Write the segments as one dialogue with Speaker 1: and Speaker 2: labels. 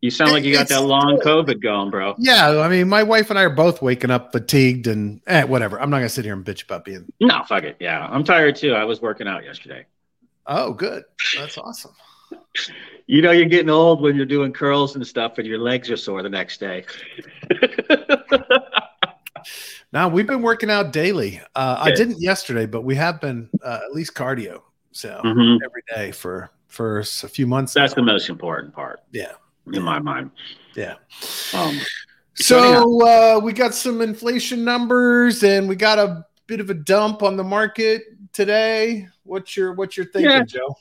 Speaker 1: You sound like you got
Speaker 2: It's-
Speaker 1: that long COVID going, bro.
Speaker 2: Yeah, I mean, my wife and I are both waking up fatigued and eh, whatever. I'm not gonna sit here and bitch about being.
Speaker 1: No, fuck it. Yeah, I'm tired too. I was working out yesterday.
Speaker 2: Oh, good. That's awesome.
Speaker 1: You know, you're getting old when you're doing curls and stuff, and your legs are sore the next day.
Speaker 2: Now we've been working out daily. Uh, I didn't yesterday, but we have been uh, at least cardio. So
Speaker 1: Mhm.
Speaker 2: every day for for a few months.
Speaker 1: That's
Speaker 2: now.
Speaker 1: the most important part
Speaker 2: yeah,
Speaker 1: in my mind.
Speaker 2: yeah.
Speaker 1: Um,
Speaker 2: So uh, we got some inflation numbers, and we got a bit of a dump on the market today. What's your what's your thinking,
Speaker 1: Yeah.
Speaker 2: Joe?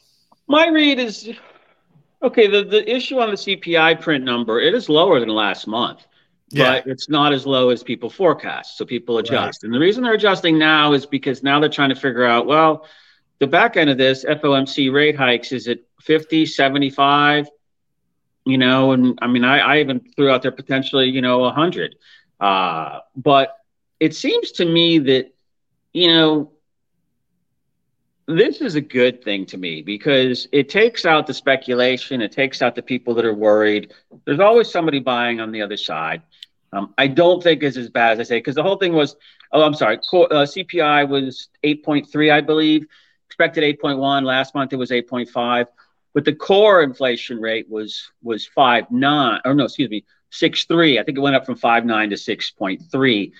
Speaker 1: my read is okay. The the issue on the CPI print number it is lower than last month. but it's not as low as people forecast. So people adjust. And the reason they're adjusting now is because now they're trying to figure out, well, the back end of this FOMC rate hikes is it 50, 75, you know, and I mean, I, I even threw out there potentially, you know, a 100. Uh, but it seems to me that, you know, this is a good thing to me because it takes out the speculation, it takes out the people that are worried. There's always somebody buying on the other side. Um, I don't think it's as bad as I say because the whole thing was, oh, I'm sorry, co- uh, CPI was 8.3, I believe, expected 8.1. Last month it was 8.5, but the core inflation rate was was five nine, or no, excuse me, six three. I think it went up from five nine to 6.3,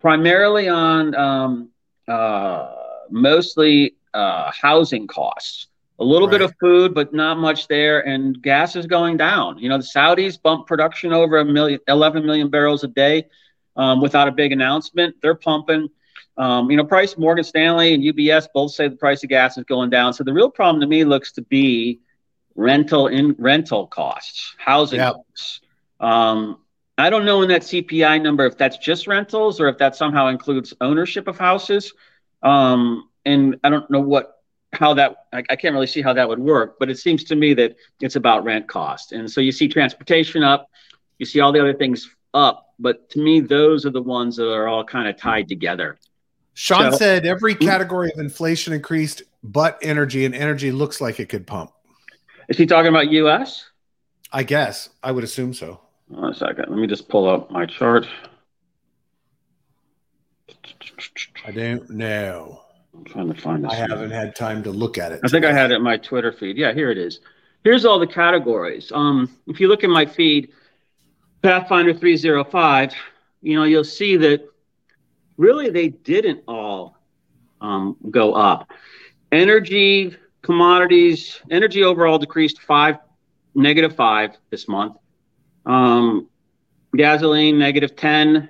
Speaker 1: primarily on um, uh, mostly uh, housing costs. A little bit of food, but not much there. And gas is going down. You know, the Saudis bumped production over a million, 11 million barrels a day um, without a big announcement. They're pumping. Um, you know, price Morgan Stanley and UBS both say the price of gas is going down. So the real problem to me looks to be rental in rental costs, housing
Speaker 2: Yeah.
Speaker 1: costs. Um, I don't know in that CPI number if that's just rentals or if that somehow includes ownership of houses. Um, and I don't know what how that I, I can't really see how that would work, but it seems to me that it's about rent cost. And so you see transportation up, you see all the other things up, but to me those are the ones that are all kind of tied together.
Speaker 2: Sean
Speaker 1: So-
Speaker 2: said every category of inflation increased, but energy and energy looks like it could pump.
Speaker 1: Is he talking about US?
Speaker 2: I guess I would assume so.
Speaker 1: One second. Let me just pull up my chart.
Speaker 2: I don't know.
Speaker 1: I'm trying to find this.
Speaker 2: I haven't had time to look at it.
Speaker 1: I think I had it in my Twitter feed. Yeah, here it is. Here's all the categories. Um, if you look in my feed, Pathfinder 305, you know, you'll see that really they didn't all um, go up. Energy, commodities, energy overall decreased five, negative five this month. Um, gasoline, negative 10.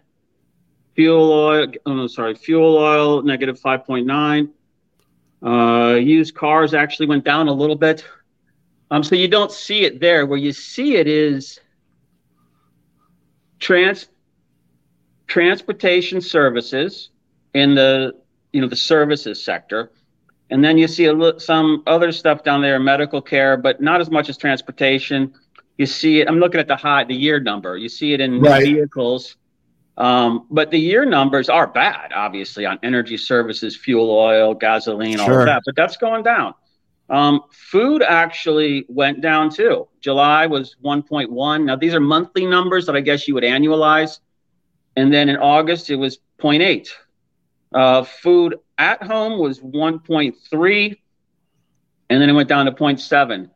Speaker 1: Fuel oil, oh sorry, fuel oil, negative 5.9. Uh, used cars actually went down a little bit. Um, so you don't see it there. Where you see it is trans transportation services in the you know the services sector, and then you see a li- some other stuff down there, medical care, but not as much as transportation. You see it. I'm looking at the high, the year number. You see it in
Speaker 2: Right.
Speaker 1: vehicles. Um, but the year numbers are bad, obviously, on energy services, fuel oil, gasoline, all
Speaker 2: Sure.
Speaker 1: of that. But that's going down. Um, food actually went down too. July was 1.1. Now these are monthly numbers that I guess you would annualize, and then in August it was 0.8. Uh, food at home was 1.3, and then it went down to 0.7.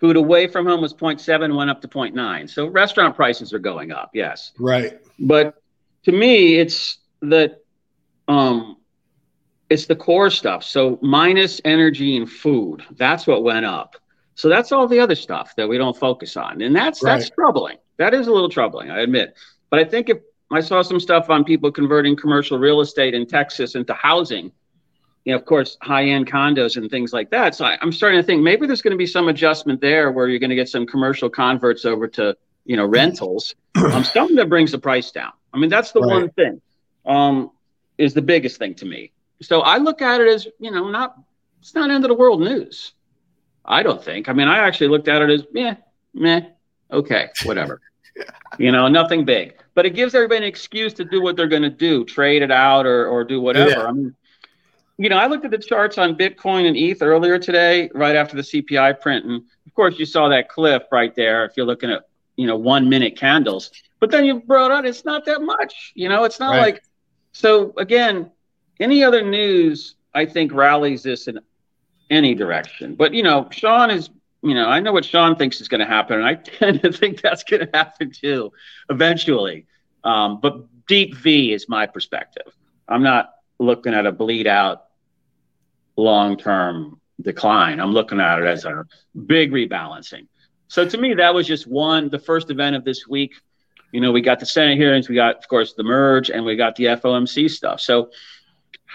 Speaker 1: Food away from home was 0.7, went up to 0.9. So restaurant prices are going up. Yes.
Speaker 2: Right.
Speaker 1: But to me, it's the um, it's the core stuff. So minus energy and food, that's what went up. So that's all the other stuff that we don't focus on, and that's that's troubling. That is a little troubling, I admit. But I think if I saw some stuff on people converting commercial real estate in Texas into housing, you know, of course, high-end condos and things like that. So I, I'm starting to think maybe there's going to be some adjustment there where you're going to get some commercial converts over to you know rentals, um, something that brings the price down. I mean, that's the
Speaker 2: Right.
Speaker 1: one thing um, is the biggest thing to me. So I look at it as you know, not it's not end of the world news. I don't think. I mean, I actually looked at it as meh, meh, okay, whatever. you know, nothing big, but it gives everybody an excuse to do what they're going to do, trade it out or or do whatever.
Speaker 2: Yeah.
Speaker 1: I mean, you know, I looked at the charts on Bitcoin and ETH earlier today, right after the CPI print, and of course, you saw that cliff right there. If you're looking at you know, one minute candles. But then you brought out it's not that much. You know, it's not
Speaker 2: Right.
Speaker 1: like so again, any other news I think rallies this in any direction. But you know, Sean is you know, I know what Sean thinks is going to happen, and I tend to think that's going to happen too, eventually. Um, but deep V is my perspective. I'm not looking at a bleed out long term decline. I'm looking at it as a big rebalancing. So to me, that was just one, the first event of this week. You know, we got the Senate hearings, we got, of course, the merge, and we got the FOMC stuff. So,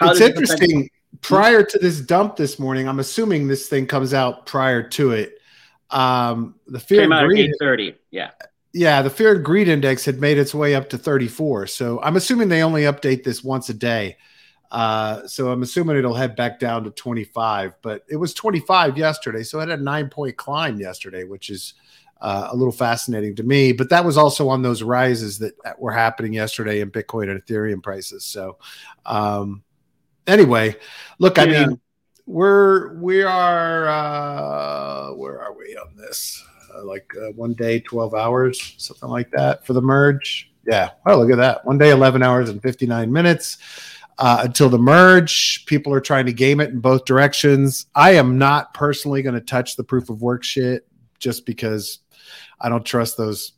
Speaker 2: it's
Speaker 1: does it affect-
Speaker 2: interesting. Prior to this dump this morning, I'm assuming this thing comes out prior to it. Um, the fear
Speaker 1: Came out at
Speaker 2: greed,
Speaker 1: thirty. Yeah.
Speaker 2: yeah, the fear and greed index had made its way up to 34. So I'm assuming they only update this once a day. Uh, so I'm assuming it'll head back down to 25, but it was 25 yesterday. So it had a nine point climb yesterday, which is uh, a little fascinating to me. But that was also on those rises that were happening yesterday in Bitcoin and Ethereum prices. So um, anyway, look, I
Speaker 1: Yeah.
Speaker 2: mean, we're we are uh, where are we on this? Uh, like uh, one day, 12 hours, something like that for the merge. Yeah. Oh, look at that. One day, 11 hours and 59 minutes uh, until the merge. People are trying to game it in both directions. I am not personally going to touch the proof of work shit just because I don't trust those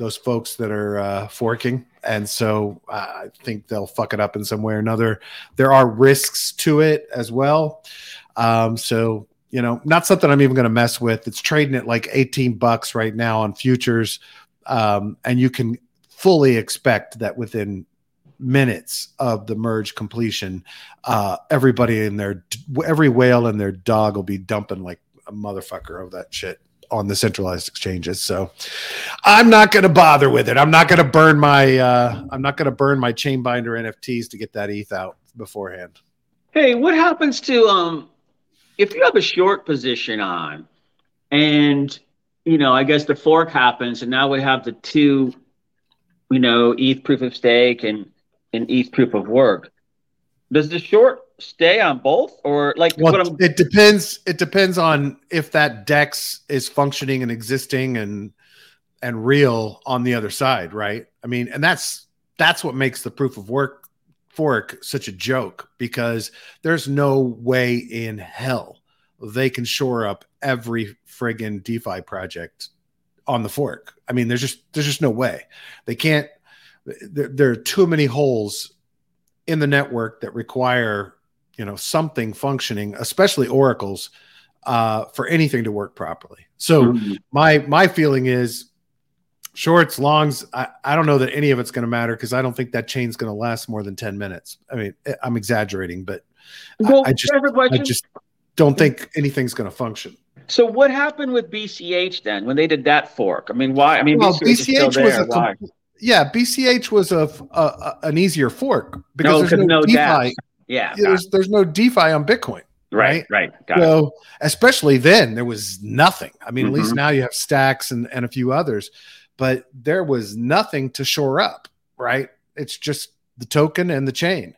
Speaker 2: those folks that are uh, forking, and so uh, I think they'll fuck it up in some way or another. There are risks to it as well. Um, so you know, not something I'm even going to mess with. It's trading at like 18 bucks right now on futures, um, and you can fully expect that within minutes of the merge completion, uh, everybody in their every whale and their dog will be dumping like a motherfucker of that shit on the centralized exchanges. So I'm not going to bother with it. I'm not going to burn my uh, I'm not going to burn my chain binder NFTs to get that ETH out beforehand.
Speaker 1: Hey, what happens to um if you have a short position on and you know, I guess the fork happens and now we have the two, you know, ETH proof of stake and, and ETH proof of work. Does the short stay on both or like what
Speaker 2: Well,
Speaker 1: I'm
Speaker 2: it depends. It depends on if that DEX is functioning and existing and and real on the other side, right? I mean, and that's that's what makes the proof of work fork such a joke because there's no way in hell they can shore up every friggin' DeFi project on the fork. I mean, there's just there's just no way they can't. There, there are too many holes in the network that require you know something functioning, especially oracles, uh, for anything to work properly. So
Speaker 1: Mhm.
Speaker 2: my my feeling is shorts longs i, I don't know that any of it's going to matter because i don't think that chain's going to last more than 10 minutes i mean eh, i'm exaggerating but
Speaker 1: well,
Speaker 2: I just- i just don't think anything's going to function
Speaker 1: so what happened with BCH then when they did that fork? I mean, why? I mean,
Speaker 2: Well,
Speaker 1: BCH,
Speaker 2: BCH was a com- yeah bch was a, a, a- an easier fork because
Speaker 1: No,
Speaker 2: there's
Speaker 1: 'cause
Speaker 2: no,
Speaker 1: no
Speaker 2: defi
Speaker 1: dApps. Yeah,
Speaker 2: there's, there's no defi on bitcoin
Speaker 1: it. right, right, got it.
Speaker 2: so especially then there was nothing i mean at least
Speaker 1: Mhm.
Speaker 2: now you have stacks and, and a few others but there was nothing to shore up right it's just the token and the chain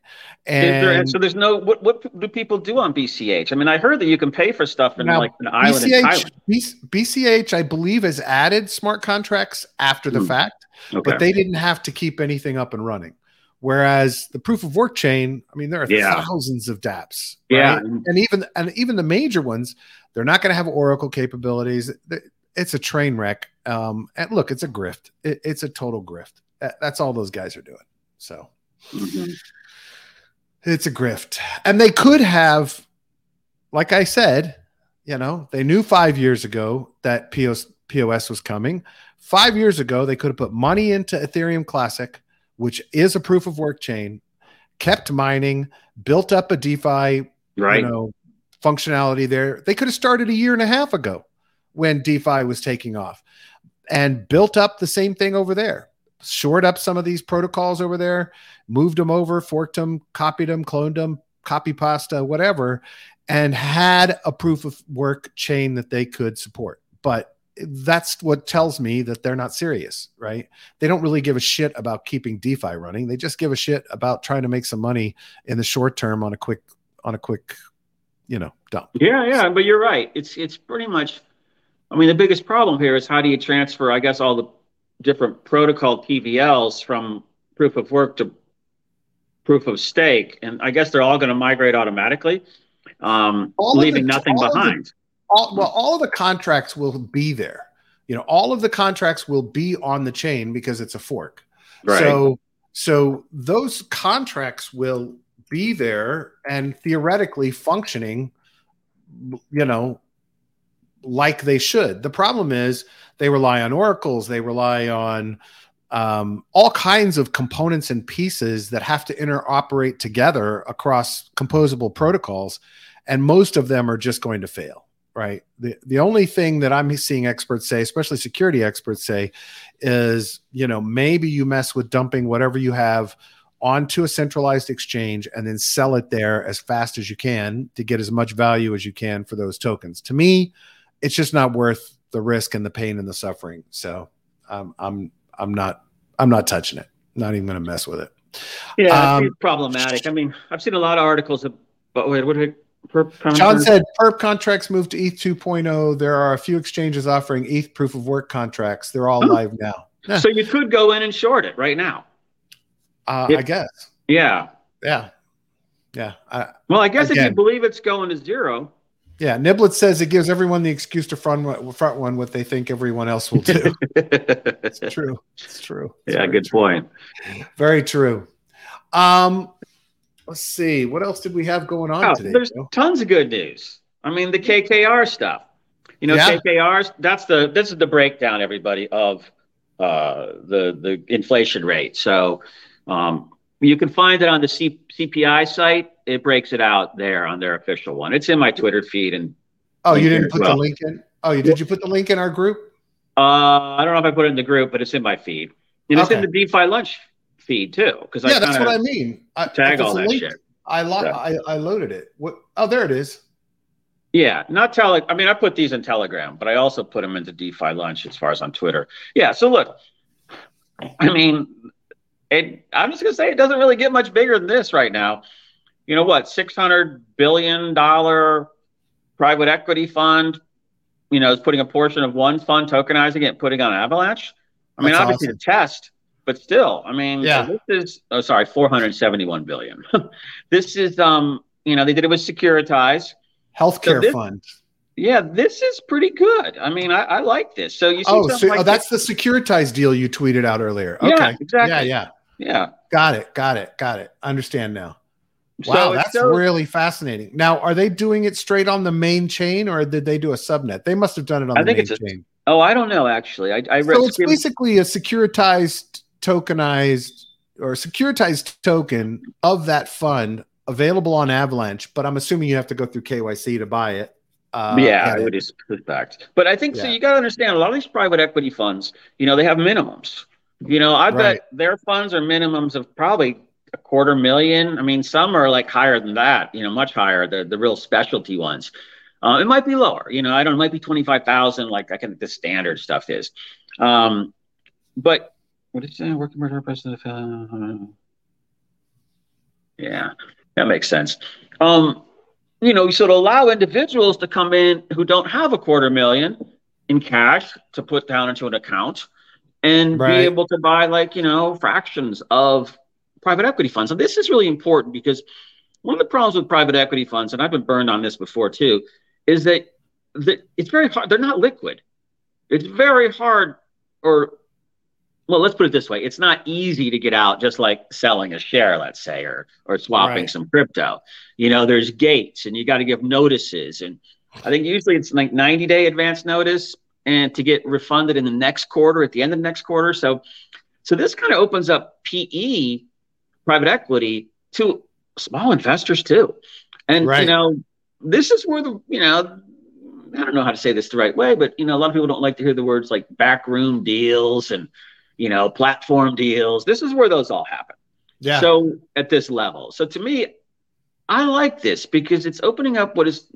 Speaker 1: Is there-
Speaker 2: and
Speaker 1: so there's no what what do people do on BCH? I mean, I heard that you can pay for stuff in
Speaker 2: Now,
Speaker 1: like an island
Speaker 2: BCH. BCH, I believe, has added smart contracts after the
Speaker 1: Hmm.
Speaker 2: fact,
Speaker 1: Okay.
Speaker 2: but they didn't have to keep anything up and running. Whereas the proof of work chain, I mean, there are
Speaker 1: Yeah.
Speaker 2: thousands of DApps,
Speaker 1: Yeah.
Speaker 2: and even and even the major ones, they're not going to have Oracle capabilities. It's a train wreck. Um, and look, it's a grift. It, it's a total grift. That's all those guys are doing. So
Speaker 1: Mhm.
Speaker 2: it's a grift. And they could have, like I said, you know, they knew five years ago that POS, POS was coming. Five years ago, they could have put money into Ethereum Classic, which is a proof of work chain, kept mining, built up a DeFi,
Speaker 1: Right.
Speaker 2: you know, functionality there. They could have started a year and a half ago when DeFi was taking off and built up the same thing over there. Shored up some of these protocols over there, moved them over, forked them, copied them, cloned them, copy pasta, whatever, and had a proof of work chain that they could support. But that's what tells me that they're not serious, right? They don't really give a shit about keeping DeFi running. They just give a shit about trying to make some money in the short term on a quick on a quick, you know, dump.
Speaker 1: Yeah, yeah, but you're right. It's it's pretty much. I mean, the biggest problem here is how do you transfer? I guess all the different protocol TVLs from proof of work to proof of stake, and I guess they're all going to migrate automatically, um, leaving the, nothing behind. The,
Speaker 2: all, well, all of the contracts will be there. You know, all of the contracts will be on the chain because it's a fork. Right. So, so those contracts will be there and theoretically functioning. You know, like they should. The problem is they rely on oracles, they rely on um, all kinds of components and pieces that have to interoperate together across composable protocols, and most of them are just going to fail. Right. The the only thing that I'm seeing experts say, especially security experts say, is you know maybe you mess with dumping whatever you have onto a centralized exchange and then sell it there as fast as you can to get as much value as you can for those tokens. To me, it's just not worth the risk and the pain and the suffering. So um, I'm I'm not I'm not touching it. Not even going to mess with it.
Speaker 1: Yeah, um, it's problematic. I mean, I've seen a lot of articles about wait, what
Speaker 2: perp John said perp contracts moved to ETH 2.0. There are a few exchanges offering ETH proof of work contracts. They're all oh. live now.
Speaker 1: So you could go in and short it right now.
Speaker 2: Uh, I guess.
Speaker 1: Yeah.
Speaker 2: Yeah. Yeah. I,
Speaker 1: well, I guess again, if you believe it's going to zero.
Speaker 2: Yeah, Niblet says it gives everyone the excuse to front front one what they think everyone else will do. it's true. It's true.
Speaker 1: It's yeah, good true. point.
Speaker 2: Very true. Um, let's see. What else did we have going on oh, today?
Speaker 1: There's Joe? tons of good news. I mean, the KKR stuff. You know, yeah. KKRs. That's the this is the breakdown, everybody, of uh, the the inflation rate. So um, you can find it on the C- CPI site it breaks it out there on their official one. It's in my Twitter feed and.
Speaker 2: Oh, you didn't put well. the link in. Oh, you did you put the link in our group?
Speaker 1: Uh, I don't know if I put it in the group, but it's in my feed, and it's in the DeFi lunch feed too. Because
Speaker 2: yeah, that's what I mean. I,
Speaker 1: tag all that link, shit.
Speaker 2: I, lo- so. I I loaded it. What? Oh, there it is.
Speaker 1: Yeah, not tele. I mean, I put these in Telegram, but I also put them into DeFi lunch as far as on Twitter. Yeah. So look, I mean, it, I'm just gonna say it doesn't really get much bigger than this right now you know what, six hundred billion dollar private equity fund, you know, is putting a portion of one fund tokenizing it, putting on Avalanche. I mean, That's obviously awesome. the test, but still, I mean, yeah. this is oh sorry, four hundred seventy one billion. this is um, you know, they did it with Securitize
Speaker 2: healthcare so this, fund.
Speaker 1: Yeah, this is pretty good. I mean, I, I like this. So you see,
Speaker 2: oh, so, like oh, that's this. the Securitize deal you tweeted out earlier. Okay,
Speaker 1: yeah, exactly.
Speaker 2: Yeah, yeah,
Speaker 1: yeah.
Speaker 2: Got it. Got it. Got it. Understand now. Wow, so that's so, really fascinating. Now, are they doing it straight on the main chain, or did they do a subnet? They must have done it on I the think main it's chain.
Speaker 1: A, oh, I don't know. Actually, I, I
Speaker 2: read. So it's basically a securitized, tokenized, or securitized token of that fund available on Avalanche. But I'm assuming you have to go through KYC to buy it.
Speaker 1: Uh, yeah, I would expect. But I think yeah. so. You got to understand a lot of these private equity funds. You know, they have minimums. You know, I right. bet their funds are minimums of probably a quarter million. I mean, some are like higher than that, you know, much higher, the, the real specialty ones. Uh, it might be lower, you know, I don't, it might be 25,000, like I can, the standard stuff is. Um, but what is that? Working murder president? of Uh, yeah, that makes sense. Um, you know, so to allow individuals to come in who don't have a quarter million in cash to put down into an account and right. be able to buy like, you know, fractions of private equity funds. And this is really important because one of the problems with private equity funds, and I've been burned on this before too, is that, that it's very hard. They're not liquid. It's very hard, or well, let's put it this way: it's not easy to get out just like selling a share, let's say, or or swapping right. some crypto. You know, there's gates, and you got to give notices, and I think usually it's like 90 day advance notice, and to get refunded in the next quarter at the end of the next quarter. So, so this kind of opens up PE private equity to small investors too. And right. you know, this is where the you know, I don't know how to say this the right way, but you know, a lot of people don't like to hear the words like backroom deals and you know, platform deals. This is where those all happen. Yeah. So at this level. So to me, I like this because it's opening up what is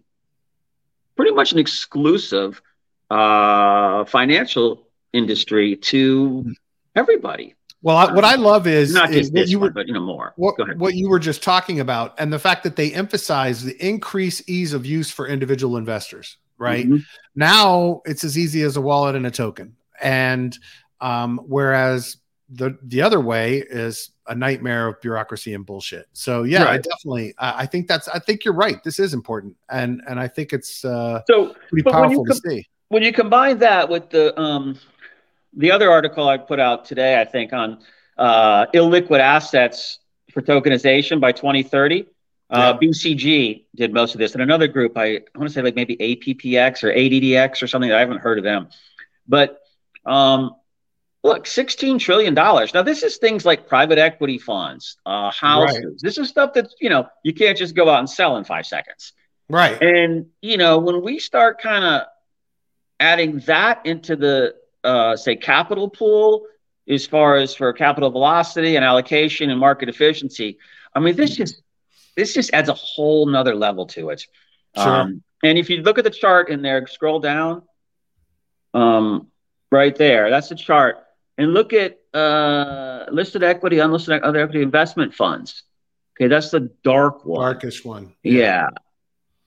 Speaker 1: pretty much an exclusive uh, financial industry to everybody.
Speaker 2: Well, I, what I love is
Speaker 1: not just
Speaker 2: is
Speaker 1: this you one, were, but you know more.
Speaker 2: What, what you were just talking about, and the fact that they emphasize the increased ease of use for individual investors. Right mm-hmm. now, it's as easy as a wallet and a token, and Um, whereas the the other way is a nightmare of bureaucracy and bullshit. So yeah, right. I definitely I, I, think that's I think you're right. This is important, and and I think it's uh,
Speaker 1: so
Speaker 2: pretty powerful
Speaker 1: com-
Speaker 2: to see.
Speaker 1: When you combine that with the um, the other article I put out today, I think on uh, illiquid assets for tokenization by 2030. Uh, yeah. BCG did most of this, and another group I, I want to say like maybe APPX or ADDX or something. I haven't heard of them, but um, look, sixteen trillion dollars. Now this is things like private equity funds, uh, houses. Right. This is stuff that you know you can't just go out and sell in five seconds.
Speaker 2: Right.
Speaker 1: And you know when we start kind of adding that into the uh, say capital pool as far as for capital velocity and allocation and market efficiency. I mean, this just this just adds a whole nother level to it. Sure. Um, and if you look at the chart in there, scroll down, um, right there, that's the chart, and look at uh, listed equity, unlisted other equity investment funds. Okay, that's the dark one.
Speaker 2: Darkest one.
Speaker 1: Yeah. yeah.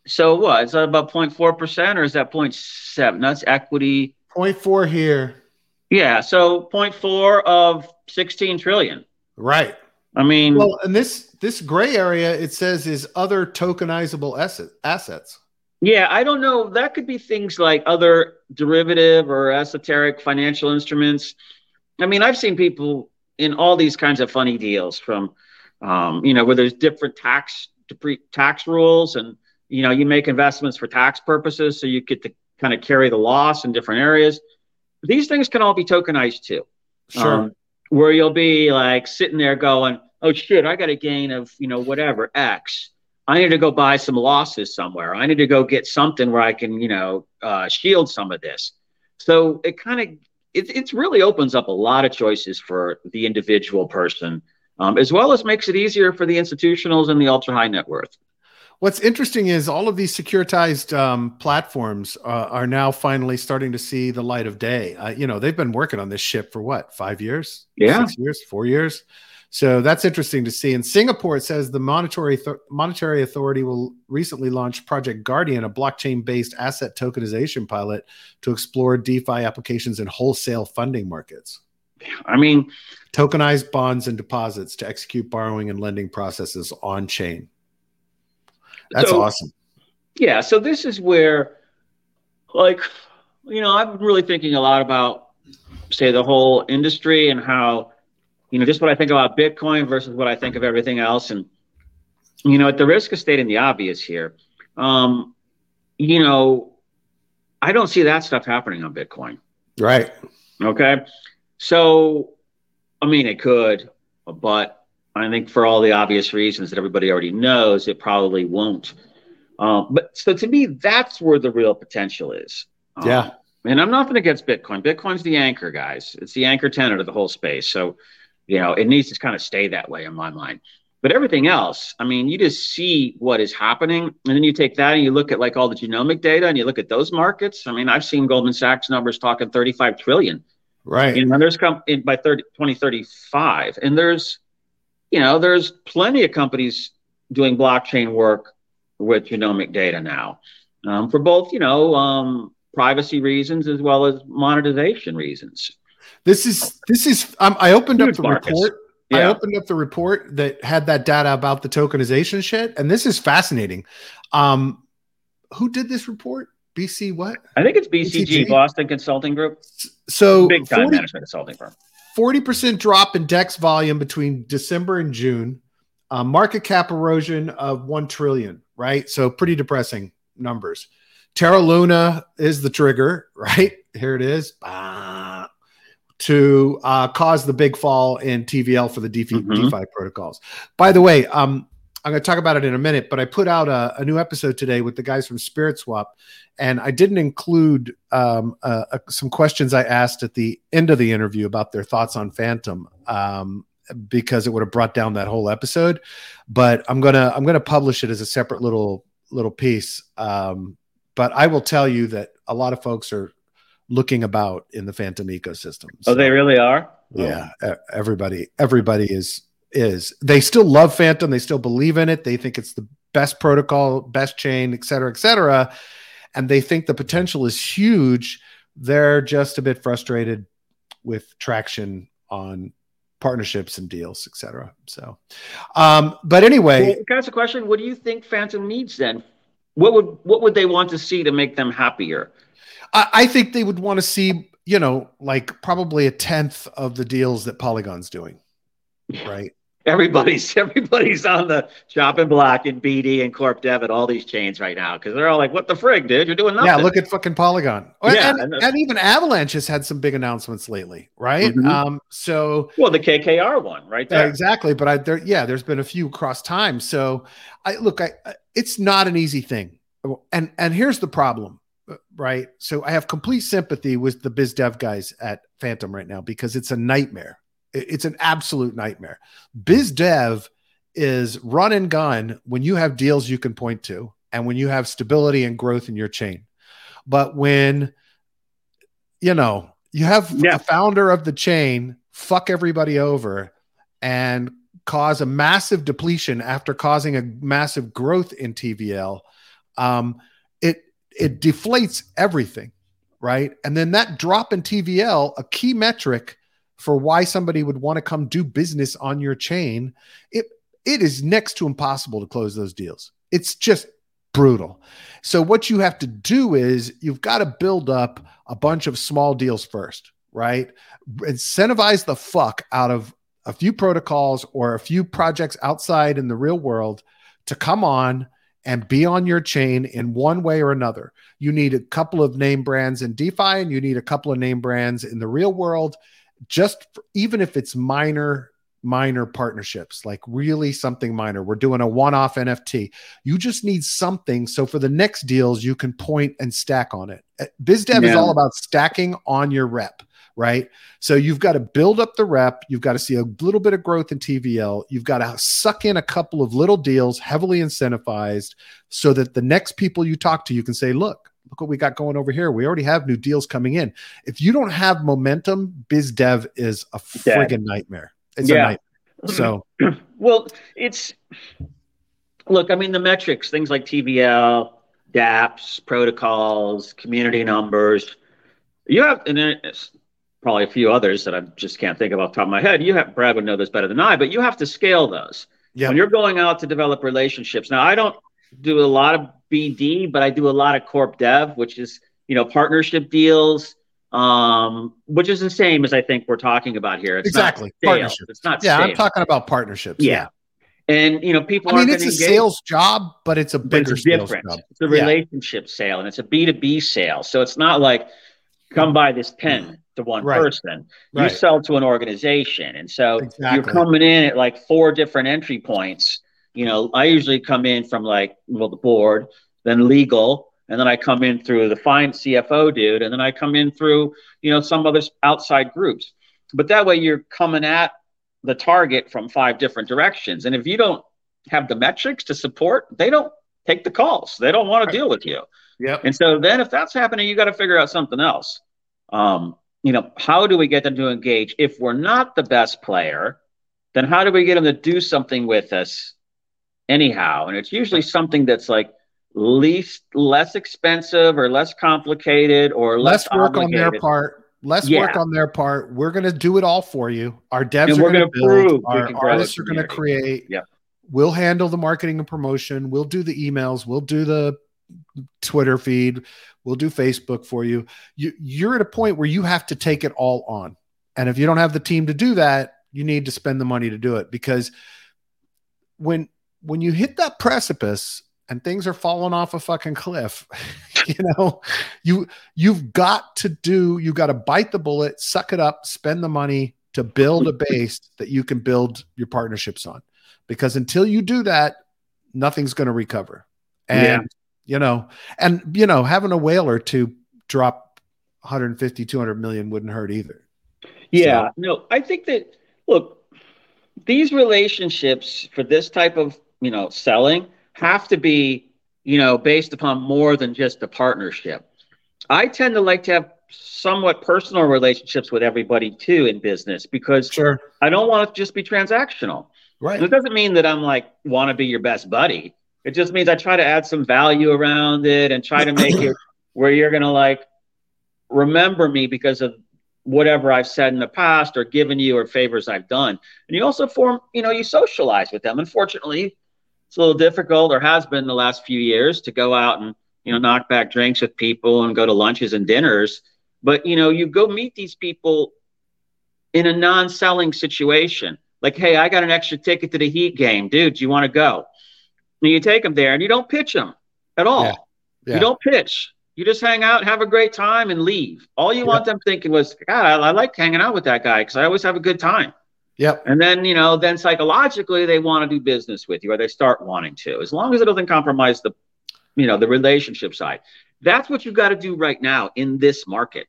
Speaker 1: So what? Is that about 0.4 percent, or is that 0.7? That's equity.
Speaker 2: 0.4 here.
Speaker 1: Yeah. So 0.4 of 16 trillion.
Speaker 2: Right.
Speaker 1: I mean,
Speaker 2: well, and this this gray area it says is other tokenizable asset, assets.
Speaker 1: Yeah, I don't know. That could be things like other derivative or esoteric financial instruments. I mean, I've seen people in all these kinds of funny deals from, um, you know, where there's different tax tax rules, and you know, you make investments for tax purposes, so you get to kind of carry the loss in different areas. These things can all be tokenized too.
Speaker 2: Sure. Um,
Speaker 1: where you'll be like sitting there going, "Oh shit, I got a gain of you know whatever X. I need to go buy some losses somewhere. I need to go get something where I can you know uh, shield some of this." So it kind of it it really opens up a lot of choices for the individual person, um, as well as makes it easier for the institutionals and the ultra high net worth.
Speaker 2: What's interesting is all of these securitized um, platforms uh, are now finally starting to see the light of day. Uh, you know, they've been working on this ship for what, five years?
Speaker 1: Yeah.
Speaker 2: Six years, four years. So that's interesting to see. In Singapore, it says the monetary th- monetary authority will recently launch Project Guardian, a blockchain-based asset tokenization pilot to explore DeFi applications in wholesale funding markets.
Speaker 1: I mean,
Speaker 2: tokenized bonds and deposits to execute borrowing and lending processes on chain. That's so, awesome.
Speaker 1: Yeah. So this is where, like, you know, I've been really thinking a lot about, say, the whole industry and how, you know, just what I think about Bitcoin versus what I think of everything else. And, you know, at the risk of stating the obvious here, um, you know, I don't see that stuff happening on Bitcoin.
Speaker 2: Right.
Speaker 1: Okay. So, I mean, it could, but I think for all the obvious reasons that everybody already knows, it probably won't. Um, but so to me, that's where the real potential is.
Speaker 2: Um, yeah.
Speaker 1: And I'm nothing against Bitcoin. Bitcoin's the anchor, guys. It's the anchor tenant of the whole space. So, you know, it needs to kind of stay that way in my mind. But everything else, I mean, you just see what is happening. And then you take that and you look at like all the genomic data and you look at those markets. I mean, I've seen Goldman Sachs numbers talking 35 trillion.
Speaker 2: Right.
Speaker 1: And there's come in by 30, 2035. And there's you know, there's plenty of companies doing blockchain work with genomic data now um, for both, you know, um, privacy reasons as well as monetization reasons.
Speaker 2: This is this is. Um, I opened Huge up the markets. report. Yeah. I opened up the report that had that data about the tokenization shit, and this is fascinating. Um, who did this report? BC what?
Speaker 1: I think it's BCG, BCG? Boston Consulting Group.
Speaker 2: So
Speaker 1: big time 40, management consulting firm.
Speaker 2: 40% drop in DEX volume between December and June. Uh, market cap erosion of 1 trillion, right? So pretty depressing numbers. Terra Luna is the trigger, right? Here it is. Ah, to uh, cause the big fall in TVL for the DeFi, mm-hmm. DeFi protocols. By the way, um, I'm going to talk about it in a minute, but I put out a, a, new episode today with the guys from Spirit Swap, and I didn't include um, uh, uh, some questions I asked at the end of the interview about their thoughts on Fantom um, because it would have brought down that whole episode. But I'm gonna I'm gonna publish it as a separate little little piece. Um, but I will tell you that a lot of folks are looking about in the Fantom ecosystem.
Speaker 1: So, oh, they really are.
Speaker 2: Yeah, oh. everybody everybody is is. They still love Fantom. They still believe in it. They think it's the best protocol, best chain, et cetera, et cetera. And they think the potential is huge. They're just a bit frustrated with traction on partnerships and deals, et cetera. So, um, but anyway,
Speaker 1: well, can I ask a question? What do you think Fantom needs then? What would what would they want to see to make them happier?
Speaker 2: I, I think they would want to see, you know, like probably a tenth of the deals that Polygon's doing, right?
Speaker 1: everybody's everybody's on the chopping block and BD and Corp Dev at all these chains right now because they're all like, "What the frig, dude? You're doing nothing."
Speaker 2: Yeah, look at fucking Polygon. Yeah, and, and, and even Avalanche has had some big announcements lately, right? Mm-hmm. Um, so
Speaker 1: well, the KKR one, right there,
Speaker 2: exactly. But I, there, yeah, there's been a few across time. So I look, I, it's not an easy thing, and and here's the problem, right? So I have complete sympathy with the biz dev guys at Fantom right now because it's a nightmare it's an absolute nightmare. Biz dev is run and gun when you have deals you can point to and when you have stability and growth in your chain. But when you know you have yeah. a founder of the chain fuck everybody over and cause a massive depletion after causing a massive growth in TVL, um, it deflates everything, right? And then that drop in TVL, a key metric for why somebody would want to come do business on your chain, it it is next to impossible to close those deals. It's just brutal. So what you have to do is you've got to build up a bunch of small deals first, right? Incentivize the fuck out of a few protocols or a few projects outside in the real world to come on and be on your chain in one way or another. You need a couple of name brands in DeFi and you need a couple of name brands in the real world just for, even if it's minor minor partnerships like really something minor we're doing a one-off nft you just need something so for the next deals you can point and stack on it uh, bizdev yeah. is all about stacking on your rep right so you've got to build up the rep you've got to see a little bit of growth in tvl you've got to suck in a couple of little deals heavily incentivized so that the next people you talk to you can say look look what we got going over here. We already have new deals coming in. If you don't have momentum, biz dev is a friggin' nightmare. It's yeah. a nightmare. So,
Speaker 1: well, it's look, I mean, the metrics, things like TVL, dApps, protocols, community numbers, you have, and probably a few others that I just can't think of off the top of my head. You have, Brad would know this better than I, but you have to scale those. Yeah. When you're going out to develop relationships. Now, I don't do a lot of BD, but I do a lot of corp dev, which is you know partnership deals, um, which is the same as I think we're talking about here.
Speaker 2: It's exactly partnership. It's not. Yeah, I'm talking about partnerships.
Speaker 1: Yeah. yeah. And you know, people.
Speaker 2: I mean, it's a engage, sales job, but it's a bigger it's different. Job.
Speaker 1: It's a relationship yeah. sale, and it's a B two B sale. So it's not like come buy this pen to one right. person. You right. sell to an organization, and so exactly. you're coming in at like four different entry points you know, I usually come in from like, well, the board, then legal, and then I come in through the fine CFO dude, and then I come in through, you know, some other outside groups. But that way you're coming at the target from five different directions. And if you don't have the metrics to support, they don't take the calls. They don't want to deal with you.
Speaker 2: Yeah.
Speaker 1: And so then if that's happening, you got to figure out something else. Um, you know, how do we get them to engage? If we're not the best player, then how do we get them to do something with us anyhow. And it's usually something that's like least less expensive or less complicated or less,
Speaker 2: less work obligated. on their part. Less yeah. work on their part. We're going to do it all for you. Our devs and are going to build. Our artists are going to create.
Speaker 1: Yeah.
Speaker 2: We'll handle the marketing and promotion. We'll do the emails. We'll do the Twitter feed. We'll do Facebook for you. you. You're at a point where you have to take it all on. And if you don't have the team to do that, you need to spend the money to do it because when when you hit that precipice and things are falling off a fucking cliff, you know, you you've got to do, you got to bite the bullet, suck it up, spend the money to build a base that you can build your partnerships on. Because until you do that, nothing's going to recover. And yeah. You know, and you know, having a whaler to drop 150, 200 million wouldn't hurt either.
Speaker 1: Yeah, so. no, I think that look, these relationships for this type of you know selling have to be you know based upon more than just a partnership i tend to like to have somewhat personal relationships with everybody too in business because
Speaker 2: sure.
Speaker 1: i don't want to just be transactional
Speaker 2: right
Speaker 1: and it doesn't mean that i'm like want to be your best buddy it just means i try to add some value around it and try to make it where you're going to like remember me because of whatever I've said in the past or given you or favors I've done. And you also form, you know, you socialize with them. Unfortunately, it's a little difficult or has been the last few years to go out and, you know, knock back drinks with people and go to lunches and dinners. But, you know, you go meet these people in a non selling situation. Like, hey, I got an extra ticket to the Heat game. Dude, do you want to go? And you take them there and you don't pitch them at all. Yeah. Yeah. You don't pitch. You just hang out, have a great time, and leave. All you want them thinking was, God, I, I like hanging out with that guy because I always have a good time.
Speaker 2: Yep.
Speaker 1: And then, you know, then psychologically they want to do business with you or they start wanting to, as long as it doesn't compromise the, you know, the relationship side. That's what you've got to do right now in this market.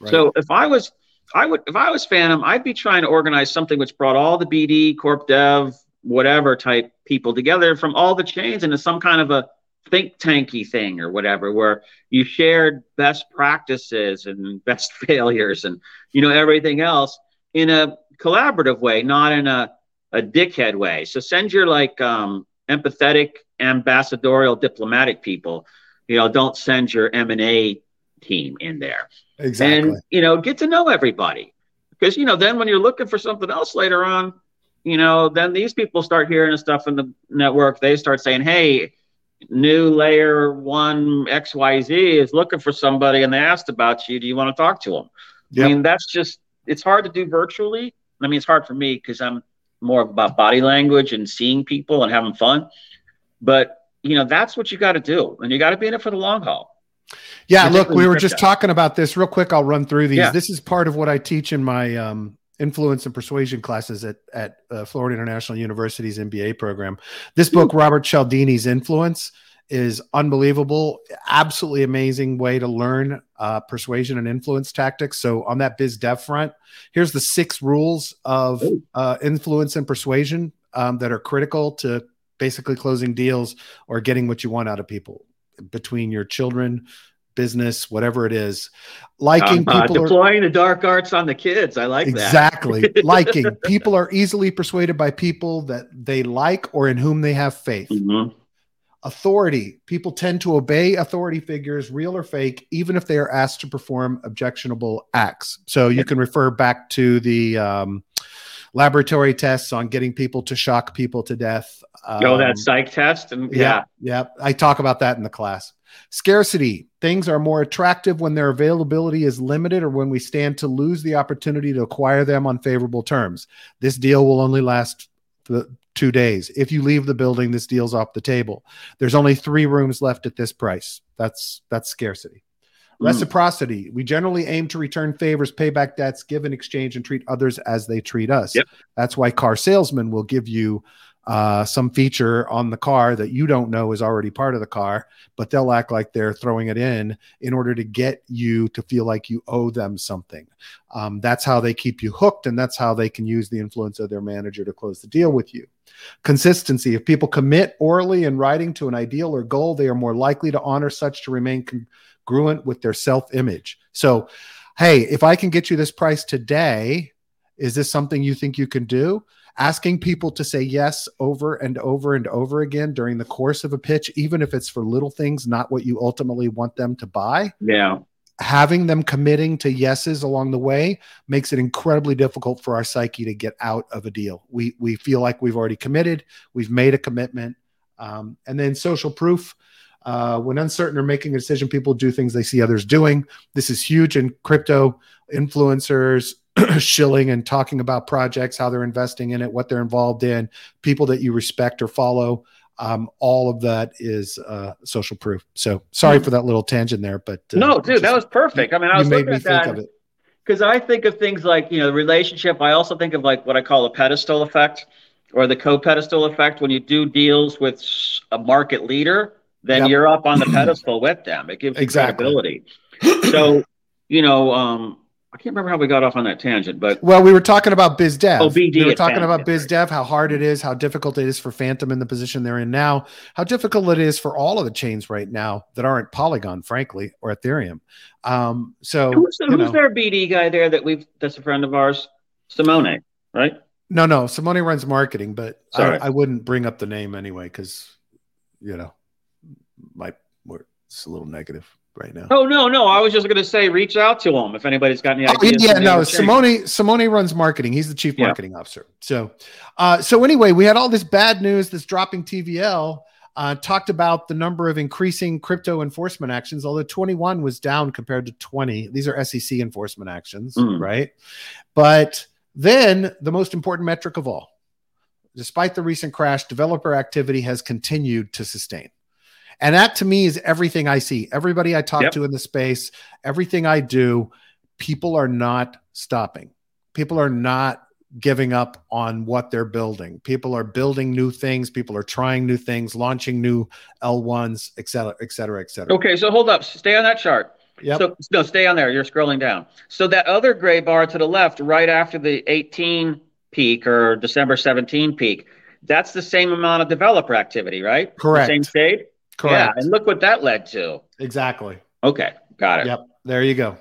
Speaker 1: Right. So if I was, I would, if I was Fantom, I'd be trying to organize something which brought all the BD, corp dev, whatever type people together from all the chains into some kind of a think tanky thing or whatever where you shared best practices and best failures and you know everything else in a collaborative way not in a, a dickhead way. So send your like um, empathetic ambassadorial diplomatic people you know don't send your m&a team in there.
Speaker 2: Exactly.
Speaker 1: And you know get to know everybody. Because you know then when you're looking for something else later on you know then these people start hearing stuff in the network they start saying hey new layer one XYZ is looking for somebody and they asked about you. Do you want to talk to them? Yep. I mean, that's just, it's hard to do virtually. I mean, it's hard for me because I'm more about body language and seeing people and having fun. But, you know, that's what you got to do. And you got to be in it for the long haul.
Speaker 2: Yeah, look, we were just talking about this real quick. I'll run through these. Yeah. This is part of what I teach in my um, influence and persuasion classes at at uh, Florida International University's MBA program. This book, Robert Cialdini's Influence, is unbelievable. Absolutely amazing way to learn uh, persuasion and influence tactics. So on that biz dev front, here's the six rules of uh, influence and persuasion um, that are critical to basically closing deals or getting what you want out of people between your children business, whatever it is. Liking
Speaker 1: uh, people deploying are, the dark arts on the kids. I like
Speaker 2: exactly. that. Exactly. Liking people are easily persuaded by people that they like or in whom they have faith. Mm-hmm. Authority. People tend to obey authority figures, real or fake, even if they are asked to perform objectionable acts. So you can refer back to the um, laboratory tests on getting people to shock people to death.
Speaker 1: Um, oh, that psych test. And
Speaker 2: yeah, yeah, I talk about that in the class. Scarcity. Things are more attractive when their availability is limited or when we stand to lose the opportunity to acquire them on favorable terms. This deal will only last the two days. If you leave the building, this deal's off the table. There's only three rooms left at this price. That's that's scarcity. Mm. Reciprocity. We generally aim to return favors, pay back debts, give in exchange, and treat others as they treat us. Yep. That's why car salesmen will give you uh, some feature on the car that you don't know is already part of the car, but they'll act like they're throwing it in in order to get you to feel like you owe them something. Um, that's how they keep you hooked, and that's how they can use the influence of their manager to close the deal with you. Consistency. If people commit orally in writing to an ideal or goal, they are more likely to honor such to remain congruent with their self image. So, hey, if I can get you this price today, is this something you think you can do? asking people to say yes over and over and over again during the course of a pitch, even if it's for little things, not what you ultimately want them to buy.
Speaker 1: Yeah.
Speaker 2: Having them committing to yeses along the way makes it incredibly difficult for our psyche to get out of a deal. We we feel like we've already committed, we've made a commitment, um, and then social proof. Uh, when uncertain or making a decision, people do things they see others doing. This is huge in crypto influencers, shilling and talking about projects, how they're investing in it, what they're involved in, people that you respect or follow. Um, all of that is uh, social proof. So sorry for that little tangent there, but
Speaker 1: uh, no, dude, just, that was perfect. I mean, I was made me think of it because I think of things like you know the relationship. I also think of like what I call a pedestal effect or the co-pedestal effect. When you do deals with a market leader, then yep. you're up on the pedestal with them. It gives exactly. credibility. So you know, um, I can't remember how we got off on that tangent, but
Speaker 2: well, we were talking about biz dev.
Speaker 1: Oh, BD.
Speaker 2: We were talking about biz dev, how hard it is, how difficult it is for Fantom in the position they're in now, how difficult it is for all of the chains right now that aren't Polygon, frankly, or Ethereum. Um, so
Speaker 1: who's, the, who's their BD guy there that we've that's a friend of ours, Simone, right?
Speaker 2: No, no, Simone runs marketing, but I, I, wouldn't bring up the name anyway because you know, my it's a little negative. Right now.
Speaker 1: Oh no, no, I was just going to say, reach out to him if anybody's got any
Speaker 2: Oh,
Speaker 1: ideas.
Speaker 2: yeah, no. Simone Simone runs marketing. He's the chief
Speaker 1: Yeah.
Speaker 2: marketing officer. So, uh, so anyway, we had all this bad news, this dropping TVL. Uh, talked about the number of increasing crypto enforcement actions, although 21 was down compared to 20. These are SEC enforcement actions,
Speaker 1: Mm.
Speaker 2: right? But then the most important metric of all, despite the recent crash, developer activity has continued to sustain. And that to me is everything I see. Everybody I talk
Speaker 1: Yep.
Speaker 2: to in the space, everything I do, people are not stopping. People are not giving up on what they're building. People are building new things. People are trying new things, launching new L1s, et cetera, et cetera, et cetera.
Speaker 1: Okay, so hold up, stay on that chart.
Speaker 2: Yep.
Speaker 1: So no, stay on there. You're scrolling down. So that other gray bar to the left, right after the 18 peak or December 17 peak, that's the same amount of developer activity, right? The
Speaker 2: Correct.
Speaker 1: same shade. Yeah, and look what that led to.
Speaker 2: Exactly.
Speaker 1: Okay, got it.
Speaker 2: Yep. There you go.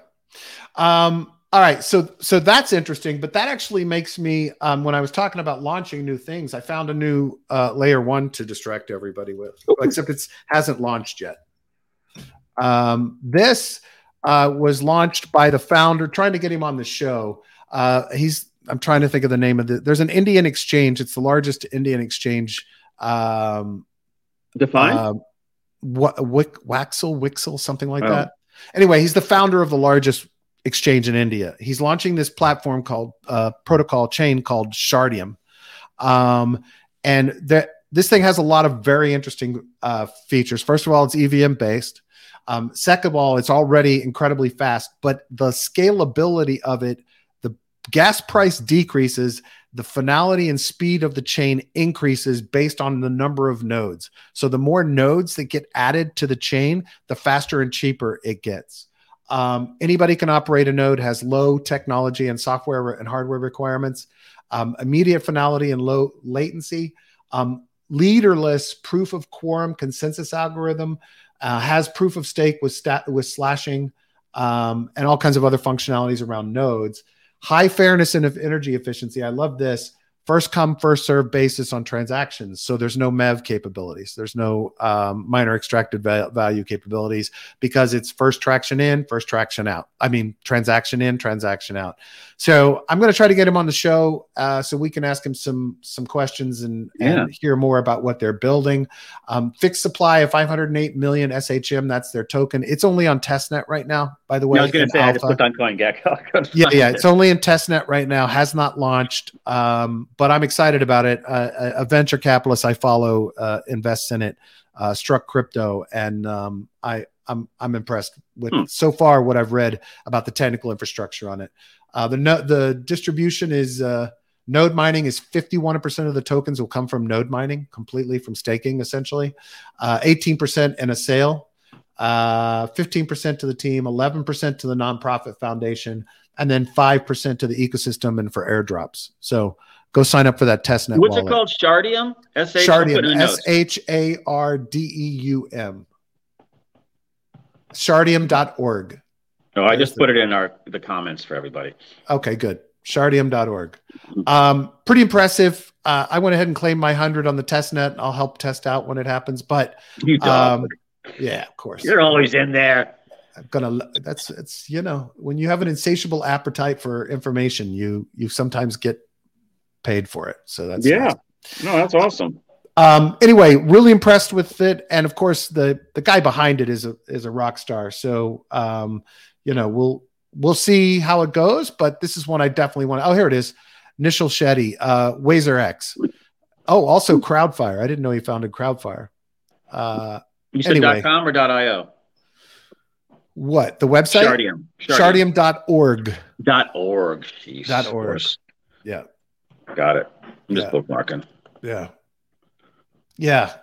Speaker 2: Um, all right. So so that's interesting, but that actually makes me um, when I was talking about launching new things, I found a new uh, layer one to distract everybody with, except it's hasn't launched yet. Um, this uh, was launched by the founder, trying to get him on the show. Uh, he's I'm trying to think of the name of the. There's an Indian exchange. It's the largest Indian exchange. Um,
Speaker 1: Define.
Speaker 2: um, what Wick, Waxel, Wixel, something like
Speaker 1: Oh.
Speaker 2: that. Anyway, he's the founder of the largest exchange in India. He's launching this platform called uh, protocol chain called Shardeum, um, and that this thing has a lot of very interesting uh, features. First of all, it's EVM based. Um, second of all, it's already incredibly fast, but the scalability of it, the gas price decreases, the finality and speed of the chain increases based on the number of nodes. So the more nodes that get added to the chain, the faster and cheaper it gets. Um, anybody can operate a node, has low technology and software and hardware requirements, um, immediate finality and low latency, um, leaderless proof of quorum consensus algorithm, uh, has proof of stake with stat with slashing, um, and all kinds of other functionalities around nodes. High fairness and energy efficiency. I love this. First come, first serve basis on transactions. So there's no MEV capabilities. There's no um, miner extracted va- value capabilities because it's first traction in, first traction out. I mean, transaction in, transaction out. So I'm going to try to get him on the show uh, so we can ask him some some questions and,
Speaker 1: Yeah.
Speaker 2: and hear more about what they're building. Um, fixed supply of 508 million SHM. That's their token. It's only on testnet right now. By the way,
Speaker 1: I was going to say I just
Speaker 2: alpha.
Speaker 1: on CoinGecko.
Speaker 2: yeah, yeah. It's only in testnet right now. Has not launched, um, but I'm excited about it. Uh, a venture capitalist I follow uh, invests in it. Uh, struck crypto, and um, I I'm I'm impressed with
Speaker 1: Hmm.
Speaker 2: so far what I've read about the technical infrastructure on it. Uh, the no, the distribution is uh, node mining is 51% of the tokens will come from node mining, completely from staking, essentially. Uh, 18% in a sale, uh, 15% to the team, 11% to the nonprofit foundation, and then 5% to the ecosystem and for airdrops. So go sign up for that testnet
Speaker 1: What's
Speaker 2: wallet.
Speaker 1: it called? Shardeum. S H. I'll put it in Shardeum,
Speaker 2: S. H A R D E U M. Shardeum.org.
Speaker 1: No, I just put it in our the comments for everybody.
Speaker 2: Okay, good.
Speaker 1: Shardeum.org.
Speaker 2: Um, pretty impressive. Uh, I went ahead and claimed my 100 on the test net. I'll help test out when it happens. But
Speaker 1: You
Speaker 2: um, yeah, of course.
Speaker 1: You're always in there.
Speaker 2: I'm gonna that's it's you know when you have an insatiable appetite for information you you sometimes get paid for it so that's
Speaker 1: Yeah.
Speaker 2: nice.
Speaker 1: No, that's awesome.
Speaker 2: um anyway really impressed with it and of course the the guy behind it is a is a rock star so um you know we'll we'll see how it goes but this is one i definitely want oh here it is Nischal Shetty, uh WazirX. Oh, also Crowdfire. I didn't know he founded Crowdfire. Uh
Speaker 1: You said
Speaker 2: Anyway.
Speaker 1: .com or .io?
Speaker 2: what? The website?
Speaker 1: Shardeum.
Speaker 2: Shardeum.org.
Speaker 1: Dot org. Jeez,
Speaker 2: Dot org. Yeah.
Speaker 1: Got it. I'm just
Speaker 2: Yeah.
Speaker 1: bookmarking.
Speaker 2: Yeah. Yeah.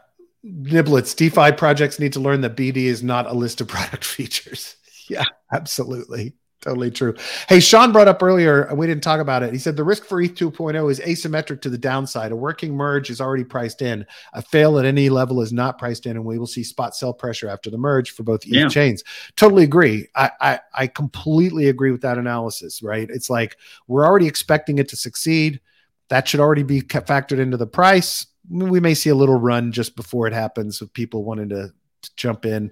Speaker 2: Niblets, DeFi projects need to learn that BD is not a list of product features. Yeah, absolutely. Totally true. Hey, Sean brought up earlier, we didn't talk about it. He said the risk for ETH 2.0 is asymmetric to the downside. A working merge is already priced in. A fail at any level is not priced in, and we will see spot sell pressure after the merge for both ETH
Speaker 1: Yeah.
Speaker 2: chains. Totally agree. I, I I completely agree with that analysis. Right? It's like we're already expecting it to succeed. That should already be factored into the price. We may see a little run just before it happens of people wanting to, to jump in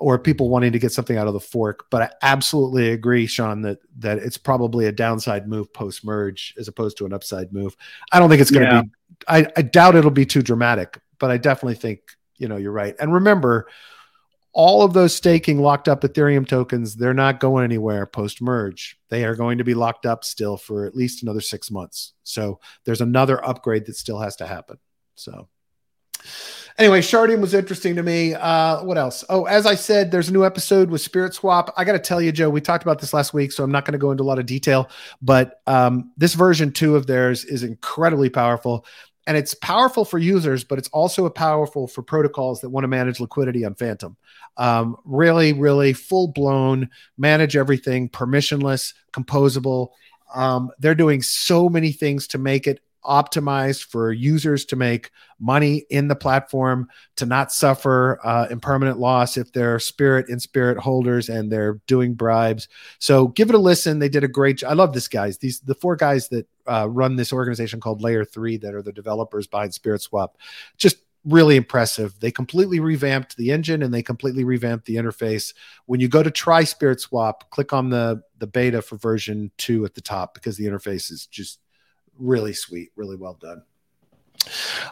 Speaker 2: or people wanting to get something out of the fork. But I absolutely agree, Sean, that that it's probably a downside move post merge as opposed to an upside move. I don't think it's going to yeah. be. I, I doubt it'll be too dramatic, but I definitely think you know you're right. And remember, all of those staking locked up Ethereum tokens, they're not going anywhere post merge. They are going to be locked up still for at least another six months. So there's another upgrade that still has to happen. So anyway, Shardeum was interesting to me. Uh, what else? Oh, as I said, there's a new episode with Spirit Swap. I got to tell you, Joe, we talked about this last week, so I'm not going to go into a lot of detail, but um, this version two of theirs is incredibly powerful. And it's powerful for users, but it's also powerful for protocols that want to manage liquidity on Fantom. Um, really, really full blown, manage everything, permissionless, composable. Um, they're doing so many things to make it optimized for users to make money in the platform to not suffer uh, impermanent loss if they're spirit in spirit holders and they're doing bribes so give it a listen they did a great job i love this guys these the four guys that uh, run this organization called layer three that are the developers behind spirit swap just really impressive. They completely revamped the engine and they completely revamped the interface. When you go to try Spirit Swap, click on the the beta for version 2 at the top because the interface is just really sweet, really well done.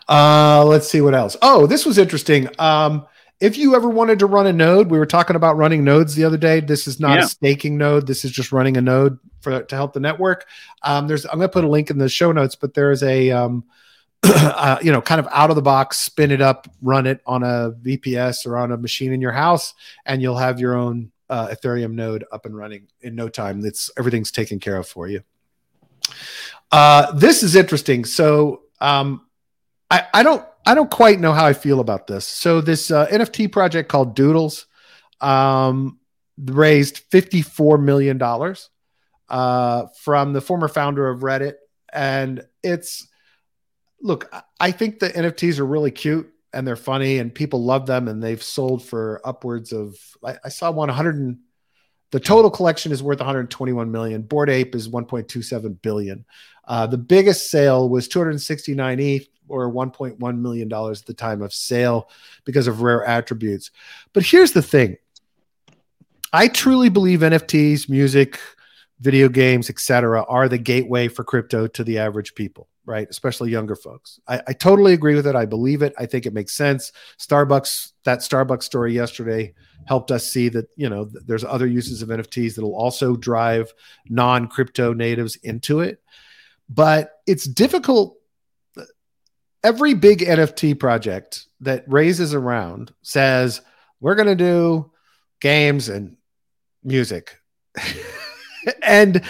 Speaker 2: Uh, let's see what else. Oh, this was interesting. Um, if you ever wanted to run a node, we were talking about running nodes the other day. This is not yeah. a staking node. This is just running a node for to help the network. Um, there's I'm going to put a link in the show notes, but there is a um, uh, you know kind of out of the box, spin it up, run it on a VPS or on a machine in your house, and you'll have your own uh, Ethereum node up and running in no time. That's everything's taken care of for you. Uh, this is interesting. So um, I, I don't I don't quite know how I feel about this. So this uh, NFT project called Doodles um, raised fifty four million dollars uh, from the former founder of Reddit, and it's look. I think the NFTs are really cute and they're funny and people love them and they've sold for upwards of I, I saw one hundred and the total collection is worth 121 million. Bored Ape is 1.27 billion. Uh, the biggest sale was 269 ETH or 1.1 million dollars at the time of sale because of rare attributes. But here's the thing: I truly believe NFTs, music, video games, etc., are the gateway for crypto to the average people right? Especially younger folks. I, I, totally agree with it. I believe it. I think it makes sense. Starbucks, that Starbucks story yesterday helped us see that, you know, there's other uses of NFTs that'll also drive non crypto natives into it. But it's difficult. Every big NFT project that raises around says, we're going to do games and music. and,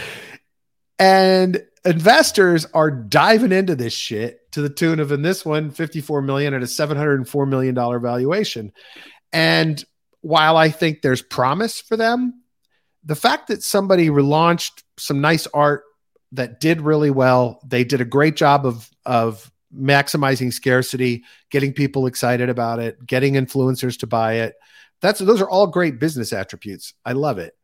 Speaker 2: and investors are diving into this shit to the tune of in this one 54 million at a 704 million dollar valuation and while i think there's promise for them the fact that somebody relaunched some nice art that did really well they did a great job of of maximizing scarcity getting people excited about it getting influencers to buy it that's those are all great business attributes i love it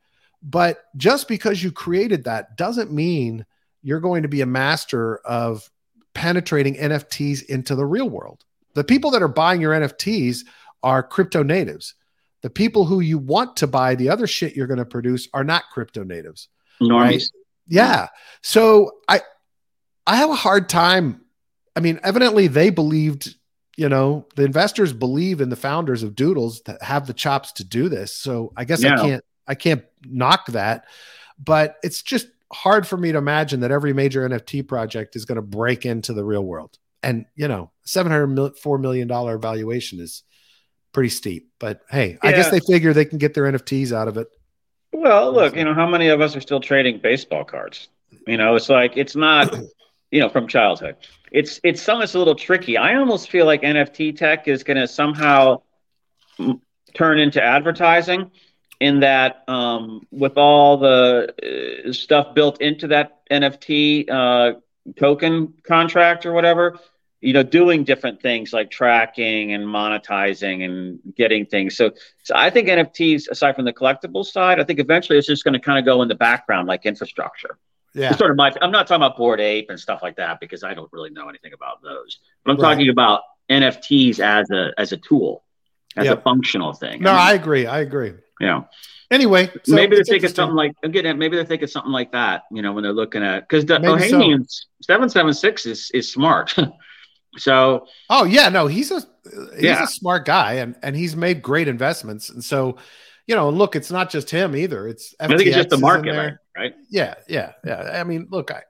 Speaker 2: but just because you created that doesn't mean you're going to be a master of penetrating NFTs into the real world. The people that are buying your NFTs are crypto natives. The people who you want to buy the other shit you're going to produce are not crypto natives.
Speaker 1: Normies. Right?
Speaker 2: Yeah. So I I have a hard time. I mean, evidently they believed, you know, the investors believe in the founders of Doodles that have the chops to do this. So I guess yeah. I can't I can't knock that. But it's just hard for me to imagine that every major NFT project is going to break into the real world. And you know, seven hundred four million dollar valuation is pretty steep. But hey, yeah. I guess they figure they can get their NFTs out of it.
Speaker 1: Well, look, you know, how many of us are still trading baseball cards? You know, it's like it's not, you know, from childhood. It's it's some it's a little tricky. I almost feel like NFT tech is going to somehow turn into advertising in that um, with all the uh, stuff built into that NFT uh, token contract or whatever, you know, doing different things like tracking and monetizing and getting things. So, so I think NFTs, aside from the collectible side, I think eventually it's just going to kind of go in the background like infrastructure. Yeah. Sort of my. I'm not talking about Bored Ape and stuff like that because I don't really know anything about those. But I'm right. talking about NFTs as a as a tool. as
Speaker 2: Yep.
Speaker 1: a functional thing.
Speaker 2: No,
Speaker 1: I
Speaker 2: I agree. I agree.
Speaker 1: yeah.
Speaker 2: Anyway, so
Speaker 1: maybe they're thinking something like again. Maybe they're thinking something like that. You know, when they're looking at because the
Speaker 2: Maybe so.
Speaker 1: Seven seven six is is smart. so
Speaker 2: Oh yeah, no, he's a he's
Speaker 1: Yeah.
Speaker 2: a smart guy, and and he's made great investments. And so, you know, look, it's not just him either. It's
Speaker 1: I think it's just the market, right? right?
Speaker 2: Yeah, yeah, yeah. I mean, look, I,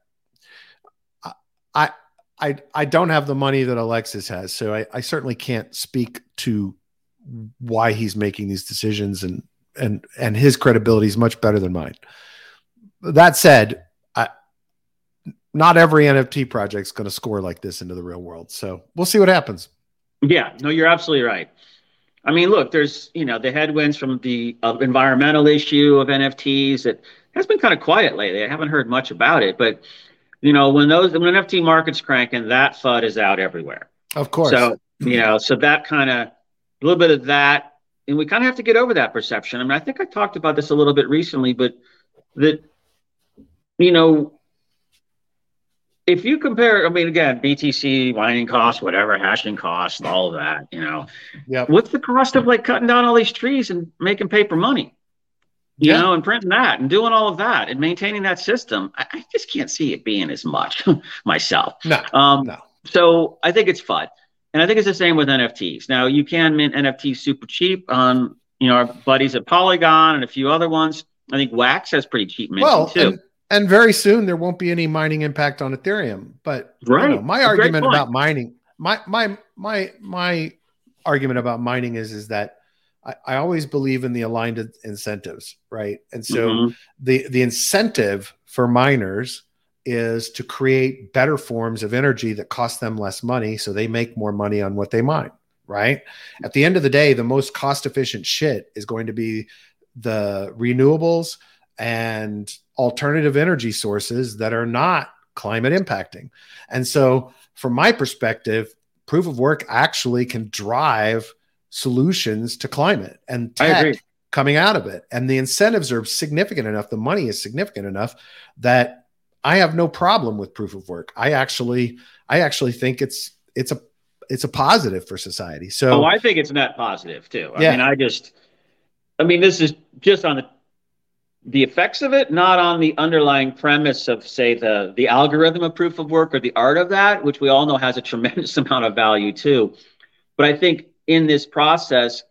Speaker 2: I, I, I don't have the money that Alexis has, so I, I certainly can't speak to why he's making these decisions, and and and his credibility is much better than mine. That said, I, not every NFT project is going to score like this into the real world, so we'll see what happens.
Speaker 1: Yeah, no, you're absolutely right. I mean, look, there's you know the headwinds from the uh, environmental issue of NFTs. It has been kind of quiet lately. I haven't heard much about it, but you know when those when NFT market's cranking, that FUD is out everywhere.
Speaker 2: Of course,
Speaker 1: So you know, so that kind of a little bit of that, and we kind of have to get over that perception. I mean, I think I talked about this a little bit recently, but that you know, if you compare, I mean, again, BTC, mining costs, whatever, hashing costs, all of that, you know,
Speaker 2: Yep.
Speaker 1: what's the cost of like cutting down all these trees and making paper money? You
Speaker 2: Yeah.
Speaker 1: know, and printing that and doing all of that and maintaining that system. I, I just can't see it being as much myself.
Speaker 2: no,
Speaker 1: Um,
Speaker 2: no,
Speaker 1: so I think it's fun. And I think it's the same with NFTs. Now you can mint NFTs super cheap on, you know, our buddies at Polygon and a few other ones. I think Wax has pretty cheap minting
Speaker 2: well,
Speaker 1: too.
Speaker 2: and, and very soon there won't be any mining impact on Ethereum. But you
Speaker 1: Right.
Speaker 2: know, my
Speaker 1: A
Speaker 2: argument about mining, my my my my argument about mining is is that I, I always believe in the aligned incentives, right? And so
Speaker 1: Mhm.
Speaker 2: the the incentive for miners is to create better forms of energy that cost them less money so they make more money on what they mine right at the end of the day the most cost efficient shit is going to be the renewables and alternative energy sources that are not climate impacting and so from my perspective proof of work actually can drive solutions to climate and tech coming out of it. And the incentives are significant enough, the money is significant enough that I have no problem with proof of work. I actually I actually think it's it's a it's a positive for society. So
Speaker 1: Oh, I think it's net positive too. I
Speaker 2: Yeah.
Speaker 1: mean, I just, I mean, this is just on the the effects of it, not on the underlying premise of, say, the the algorithm of proof of work or the art of that, which we all know has a tremendous amount of value too. But I think in this process,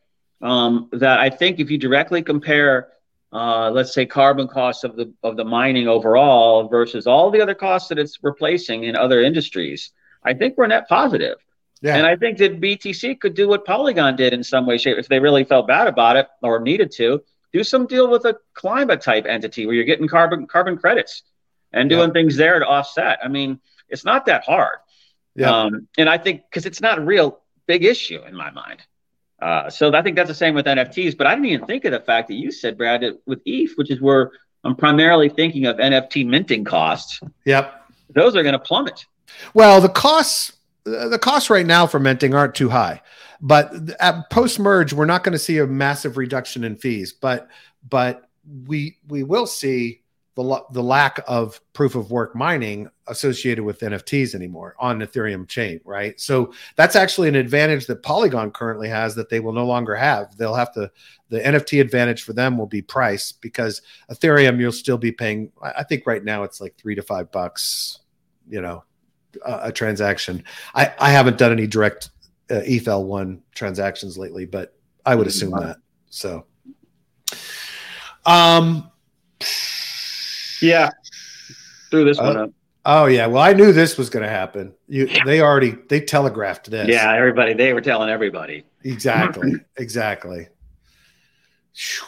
Speaker 1: um, that I think if you directly compare, uh, let's say, carbon costs of the of the mining overall versus all the other costs that it's replacing in other industries, I think we're net positive.
Speaker 2: yeah.
Speaker 1: And I think that BTC could do what Polygon did in some way, shape, if they really felt bad about it or needed to, do some deal with a climate type entity where you're getting carbon carbon credits and doing things there to offset. I mean, it's not that hard.
Speaker 2: yeah.
Speaker 1: Um, and I think because it's not a real big issue in my mind. Uh, so I think that's the same with NFTs. But I didn't even think of the fact that you said, Brad, that with ETH, which is where I'm primarily thinking of NFT minting costs,
Speaker 2: yep.
Speaker 1: those are going to plummet.
Speaker 2: Well, the costs the costs right now for minting aren't too high, but at post merge we're not going to see a massive reduction in fees, but but we we will see the the lack of proof of work mining associated with NFTs anymore on Ethereum chain, right? So that's actually an advantage that Polygon currently has that they will no longer have. They'll have to the NFT advantage for them will be price because Ethereum you'll still be paying. I think right now it's like three to five bucks, you know, a, a transaction. I I haven't done any direct uh, ETHL one transactions lately, but I would assume that. So, um,
Speaker 1: Yeah. Threw this
Speaker 2: Uh,
Speaker 1: one up.
Speaker 2: oh yeah. Well, I knew this was going to happen. You they already they telegraphed this.
Speaker 1: Yeah, everybody, they were telling everybody.
Speaker 2: Exactly. exactly. Phew.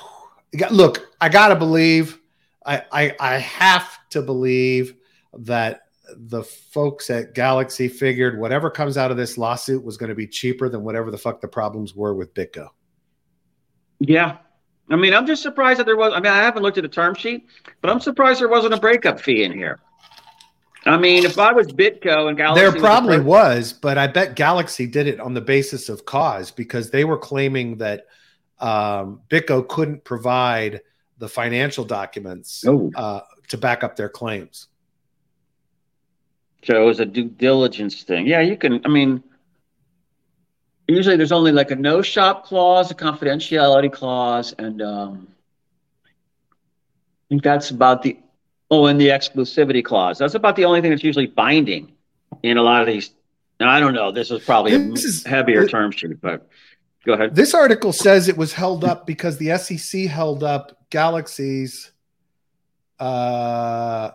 Speaker 2: You got- Look, I gotta believe. I, I I have to believe that the folks at Galaxy figured whatever comes out of this lawsuit was going to be cheaper than whatever the fuck the problems were with BitGo.
Speaker 1: Yeah. I mean, I'm just surprised that there was. I mean, I haven't looked at the term sheet, but I'm surprised there wasn't a breakup fee in here. I mean, if I was BitGo and Galaxy,
Speaker 2: there probably
Speaker 1: first-
Speaker 2: was, but I bet Galaxy did it on the basis of cause because they were claiming that um, BitGo couldn't provide the financial documents
Speaker 1: Oh.
Speaker 2: uh, to back up their claims.
Speaker 1: So it was a due diligence thing. Yeah, you can. I mean, usually there's only like a no shop clause, a confidentiality clause, and um, I think that's about the oh, and the exclusivity clause. That's about the only thing that's usually binding in a lot of these. Now I don't know. This is probably this a is, heavier it, term sheet, but go ahead.
Speaker 2: This article says it was held up because the SEC held up Galaxy's uh,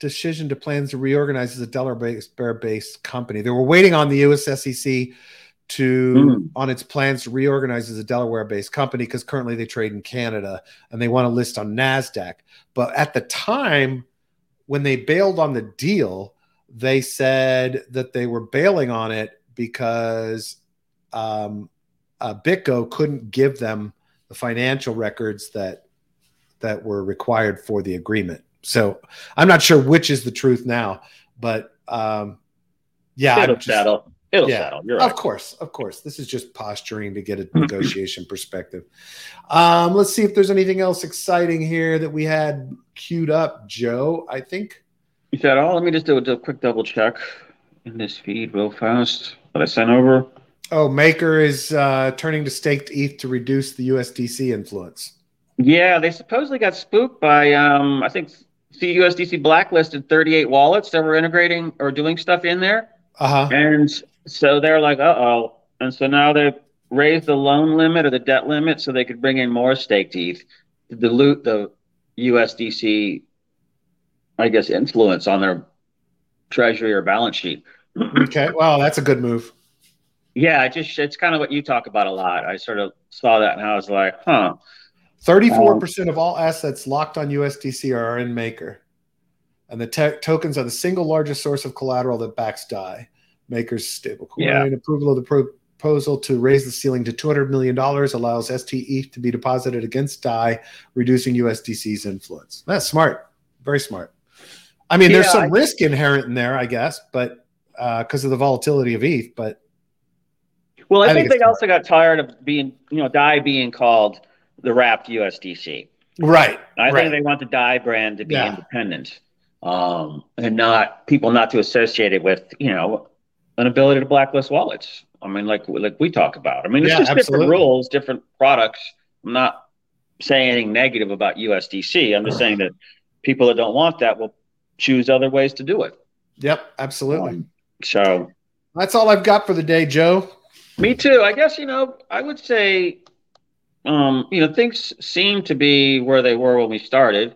Speaker 2: decision to plans to reorganize as a Delaware-based company. They were waiting on the U.S. SEC to mm. on its plans to reorganize as a Delaware-based company because currently they trade in Canada and they want to list on Nasdaq. But at the time when they bailed on the deal, they said that they were bailing on it because um, uh, BitGo couldn't give them the financial records that that were required for the agreement. So I'm not sure which is the truth now, but um, yeah,
Speaker 1: it'll just, settle. It'll yeah, settle. You're right.
Speaker 2: Of course, of course. This is just posturing to get a negotiation perspective. Um, let's see if there's anything else exciting here that we had queued up, Joe. I think.
Speaker 1: Is that all? Let me just do a, do a quick double check in this feed real fast that I sent over.
Speaker 2: Oh, Maker is uh, turning to staked ETH to reduce the USDC influence.
Speaker 1: Yeah, they supposedly got spooked by um, I think CUSDC blacklisted 38 wallets that were integrating or doing stuff in there.
Speaker 2: Uh-huh.
Speaker 1: And so they're like, uh oh. And so now they've raised the loan limit or the debt limit so they could bring in more stake teeth to dilute the USDC, I guess, influence on their treasury or balance sheet.
Speaker 2: okay. Well, that's a good move.
Speaker 1: Yeah, I just it's kind of what you talk about a lot. I sort of saw that and I was like, huh.
Speaker 2: 34% um, of all assets locked on USDC are in Maker. And the te- tokens are the single largest source of collateral that backs DAI. Maker's stablecoin yeah. approval of the proposal to raise the ceiling to $200 million allows stETH to be deposited against DAI, reducing USDC's influence. That's smart. Very smart. I mean, yeah, there's some I, risk inherent in there, I guess, but because uh, of the volatility of ETH, but
Speaker 1: well, I, I think, think they also got tired of being, you know, DAI being called the wrapped USDC.
Speaker 2: Right.
Speaker 1: I
Speaker 2: right.
Speaker 1: think they want the DAI brand to be yeah. independent um, and not people not to associate it with, you know, an ability to blacklist wallets. I mean, like like we talk about. I mean, it's yeah, just absolutely. different rules, different products. I'm not saying anything negative about USDC. I'm just saying that people that don't want that will choose other ways to do it.
Speaker 2: Yep, absolutely. Um,
Speaker 1: so
Speaker 2: that's all I've got for the day, Joe.
Speaker 1: Me too. I guess you know I would say um, you know, things seem to be where they were when we started.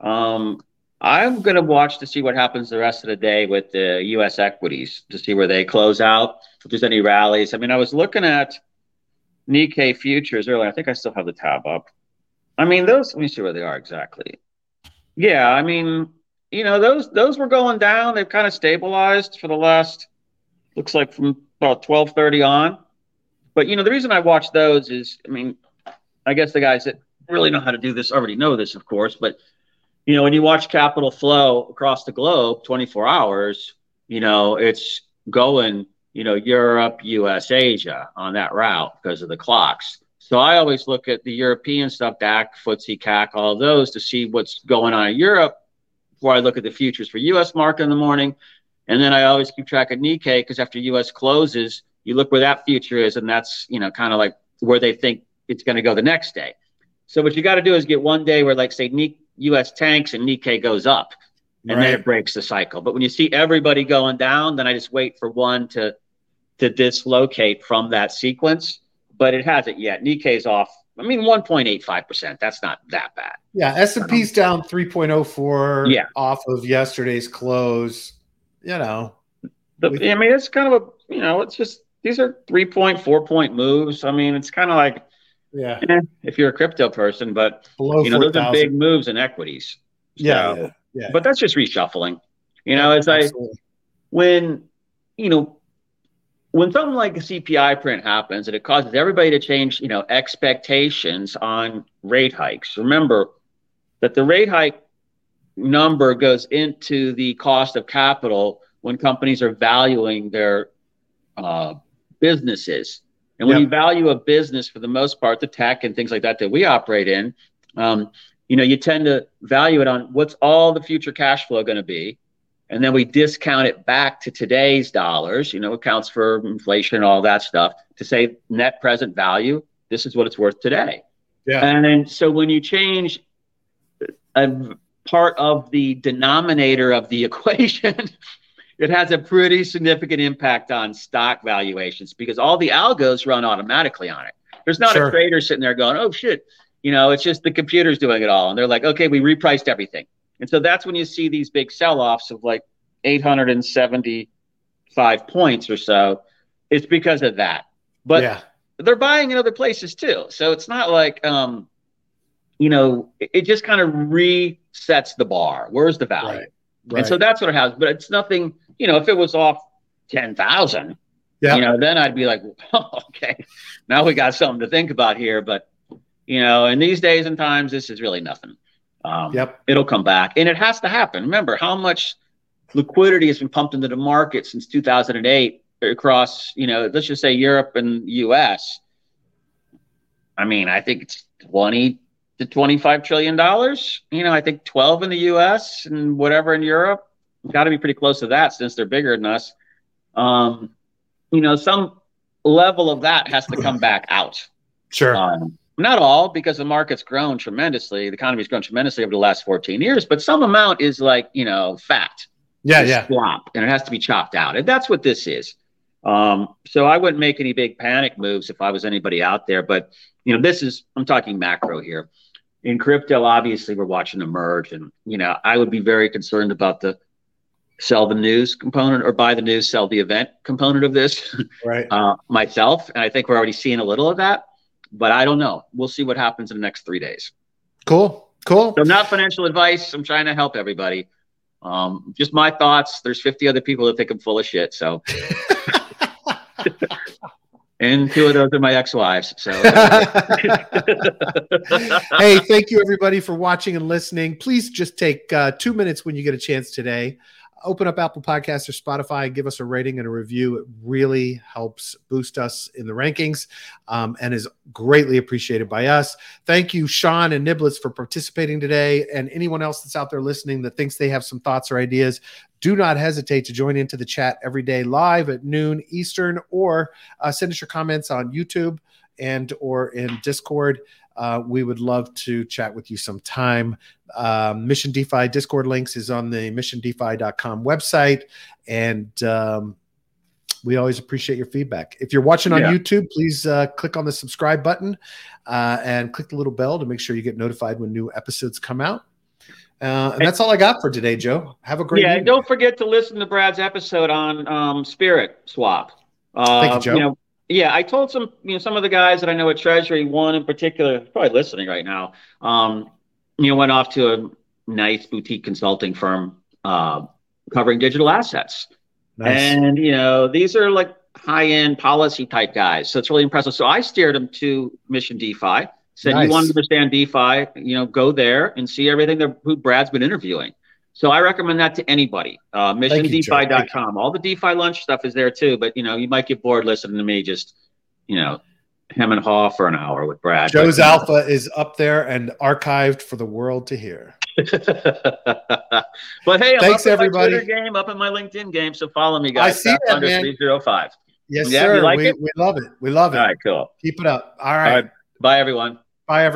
Speaker 1: Um, I'm going to watch to see what happens the rest of the day with the U.S. equities to see where they close out. If there's any rallies. I mean, I was looking at Nikkei futures earlier. I think I still have the tab up. I mean, those. Let me see where they are exactly. Yeah, I mean, you know, those those were going down. They've kind of stabilized for the last. Looks like from about twelve thirty on. But you know, the reason I watch those is, I mean, I guess the guys that really know how to do this already know this, of course. But you know, when you watch capital flow across the globe, 24 hours, you know, it's going, you know, Europe, U.S., Asia on that route because of the clocks. So I always look at the European stuff, DAX, FTSE, CAC, all those to see what's going on in Europe before I look at the futures for U.S. market in the morning. And then I always keep track of Nikkei because after U.S. closes, you look where that future is, and that's you know kind of like where they think it's going to go the next day. So what you got to do is get one day where, like, say, U.S. tanks and Nikkei goes up, and right. then it breaks the cycle. But when you see everybody going down, then I just wait for one to to dislocate from that sequence. But it hasn't yet. Nikkei's off. I mean, 1.85 percent. That's not that bad.
Speaker 2: Yeah, S and P's down 3.04.
Speaker 1: Yeah,
Speaker 2: off of yesterday's close. You know,
Speaker 1: the, I mean, it's kind of a you know, it's just these are three point, four point moves. I mean, it's kind of like
Speaker 2: yeah. Eh,
Speaker 1: if you're a crypto person, but Below you know, 4, those are big moves in equities.
Speaker 2: So, yeah, yeah, yeah,
Speaker 1: But that's just reshuffling. You know, it's like when, you know, when something like a CPI print happens and it causes everybody to change, you know, expectations on rate hikes. Remember that the rate hike number goes into the cost of capital when companies are valuing their uh, businesses. And when yep. you value a business, for the most part, the tech and things like that that we operate in, um, you know, you tend to value it on what's all the future cash flow going to be, and then we discount it back to today's dollars, you know, accounts for inflation, and all that stuff, to say net present value, this is what it's worth today.
Speaker 2: Yeah.
Speaker 1: And then so when you change a part of the denominator of the equation, it has a pretty significant impact on stock valuations because all the algos run automatically on it. There's not
Speaker 2: Sure.
Speaker 1: a trader sitting there going, oh shit, you know, it's just the computer's doing it all. And they're like, okay, we repriced everything. And so that's when you see these big sell offs of like 875 points or so. It's because of that. But
Speaker 2: yeah.
Speaker 1: they're buying in other places too. So it's not like, um, you know, it, just kind of resets the bar. Where's the value?
Speaker 2: Right.
Speaker 1: And so that's what it has. But it's nothing, you know, if it was off 10,000,
Speaker 2: Yeah.
Speaker 1: you know, then I'd be like, oh, okay, now we got something to think about here. But, you know, in these days and times, this is really nothing. Um,
Speaker 2: Yep.
Speaker 1: It'll come back. And it has to happen. Remember how much liquidity has been pumped into the market since 2008 across, you know, let's just say Europe and US. I mean, I think it's 20 to 25 trillion dollars. You know, I think 12 in the US and whatever in Europe. Got to be pretty close to that since they're bigger than us. Um, you know, some level of that has to come back out.
Speaker 2: Sure.
Speaker 1: Um, not all, because the market's grown tremendously. The economy's grown tremendously over the last 14 years, but some amount is like, you know, fat.
Speaker 2: yeah.
Speaker 1: It's
Speaker 2: Yeah.
Speaker 1: Slop, and it has to be chopped out. And that's what this is. Um, so I wouldn't make any big panic moves if I was anybody out there. But, you know, this is, I'm talking macro here. In crypto, obviously, we're watching a merge. And, you know, I would be very concerned about the sell the news component or buy the news, sell the event component of this
Speaker 2: Right.
Speaker 1: uh, myself. And I think we're already seeing a little of that. But I don't know. We'll see what happens in the next three days.
Speaker 2: Cool. Cool.
Speaker 1: So, not financial advice. I'm trying to help everybody. Um, just my thoughts. There's 50 other people that think I'm full of shit. So, and two of those are my ex-wives. So,
Speaker 2: hey, thank you everybody for watching and listening. Please just take uh, two minutes when you get a chance today. Open up Apple Podcasts or Spotify and give us a rating and a review. It really helps boost us in the rankings um, and is greatly appreciated by us. Thank you, Sean and Niblets, for participating today. And anyone else that's out there listening that thinks they have some thoughts or ideas, do not hesitate to join into the chat every day live at noon Eastern or uh, send us your comments on YouTube and or in Discord. Uh, we would love to chat with you sometime. Um, Mission DeFi Discord links is on the missiondefi.com website. And um, we always appreciate your feedback. If you're watching on
Speaker 1: Yeah.
Speaker 2: YouTube, please uh, click on the subscribe button uh, and click the little bell to make sure you get notified when new episodes come out. Uh, and that's all I got for today, Joe. Have a great
Speaker 1: yeah,
Speaker 2: evening.
Speaker 1: and don't forget to listen to Brad's episode on um, Spirit Swap. Uh,
Speaker 2: Thank you, Joe.
Speaker 1: know, yeah, I told some, you know, some of the guys that I know at Treasury, one in particular, probably listening right now, um, you know, went off to a nice boutique consulting firm uh, covering digital assets.
Speaker 2: Nice.
Speaker 1: And you know, these are like high-end policy type guys. So it's really impressive. So I steered them to Mission DeFi. Said
Speaker 2: Nice.
Speaker 1: you want to understand DeFi, you know, go there and see everything that who Brad's been interviewing. So I recommend that to anybody. Uh,
Speaker 2: Thank you, Joe. Thank
Speaker 1: MissionDeFi.com. All the DeFi lunch stuff is there too. But you know, you might get bored listening to me just, you know, hem and haw for an hour with Brad.
Speaker 2: Joe's
Speaker 1: But-
Speaker 2: Alpha is up there and archived for the world to hear.
Speaker 1: but hey, I'm
Speaker 2: Thanks, everybody.
Speaker 1: my Twitter game, up in my LinkedIn game. So follow me, guys.
Speaker 2: I see that, man.
Speaker 1: 305.
Speaker 2: Yes,
Speaker 1: Yeah,
Speaker 2: sir.
Speaker 1: like
Speaker 2: we, we love it. We love it.
Speaker 1: All right, cool.
Speaker 2: Keep it up. All right.
Speaker 1: All right. Bye, everyone.
Speaker 2: Bye, everybody.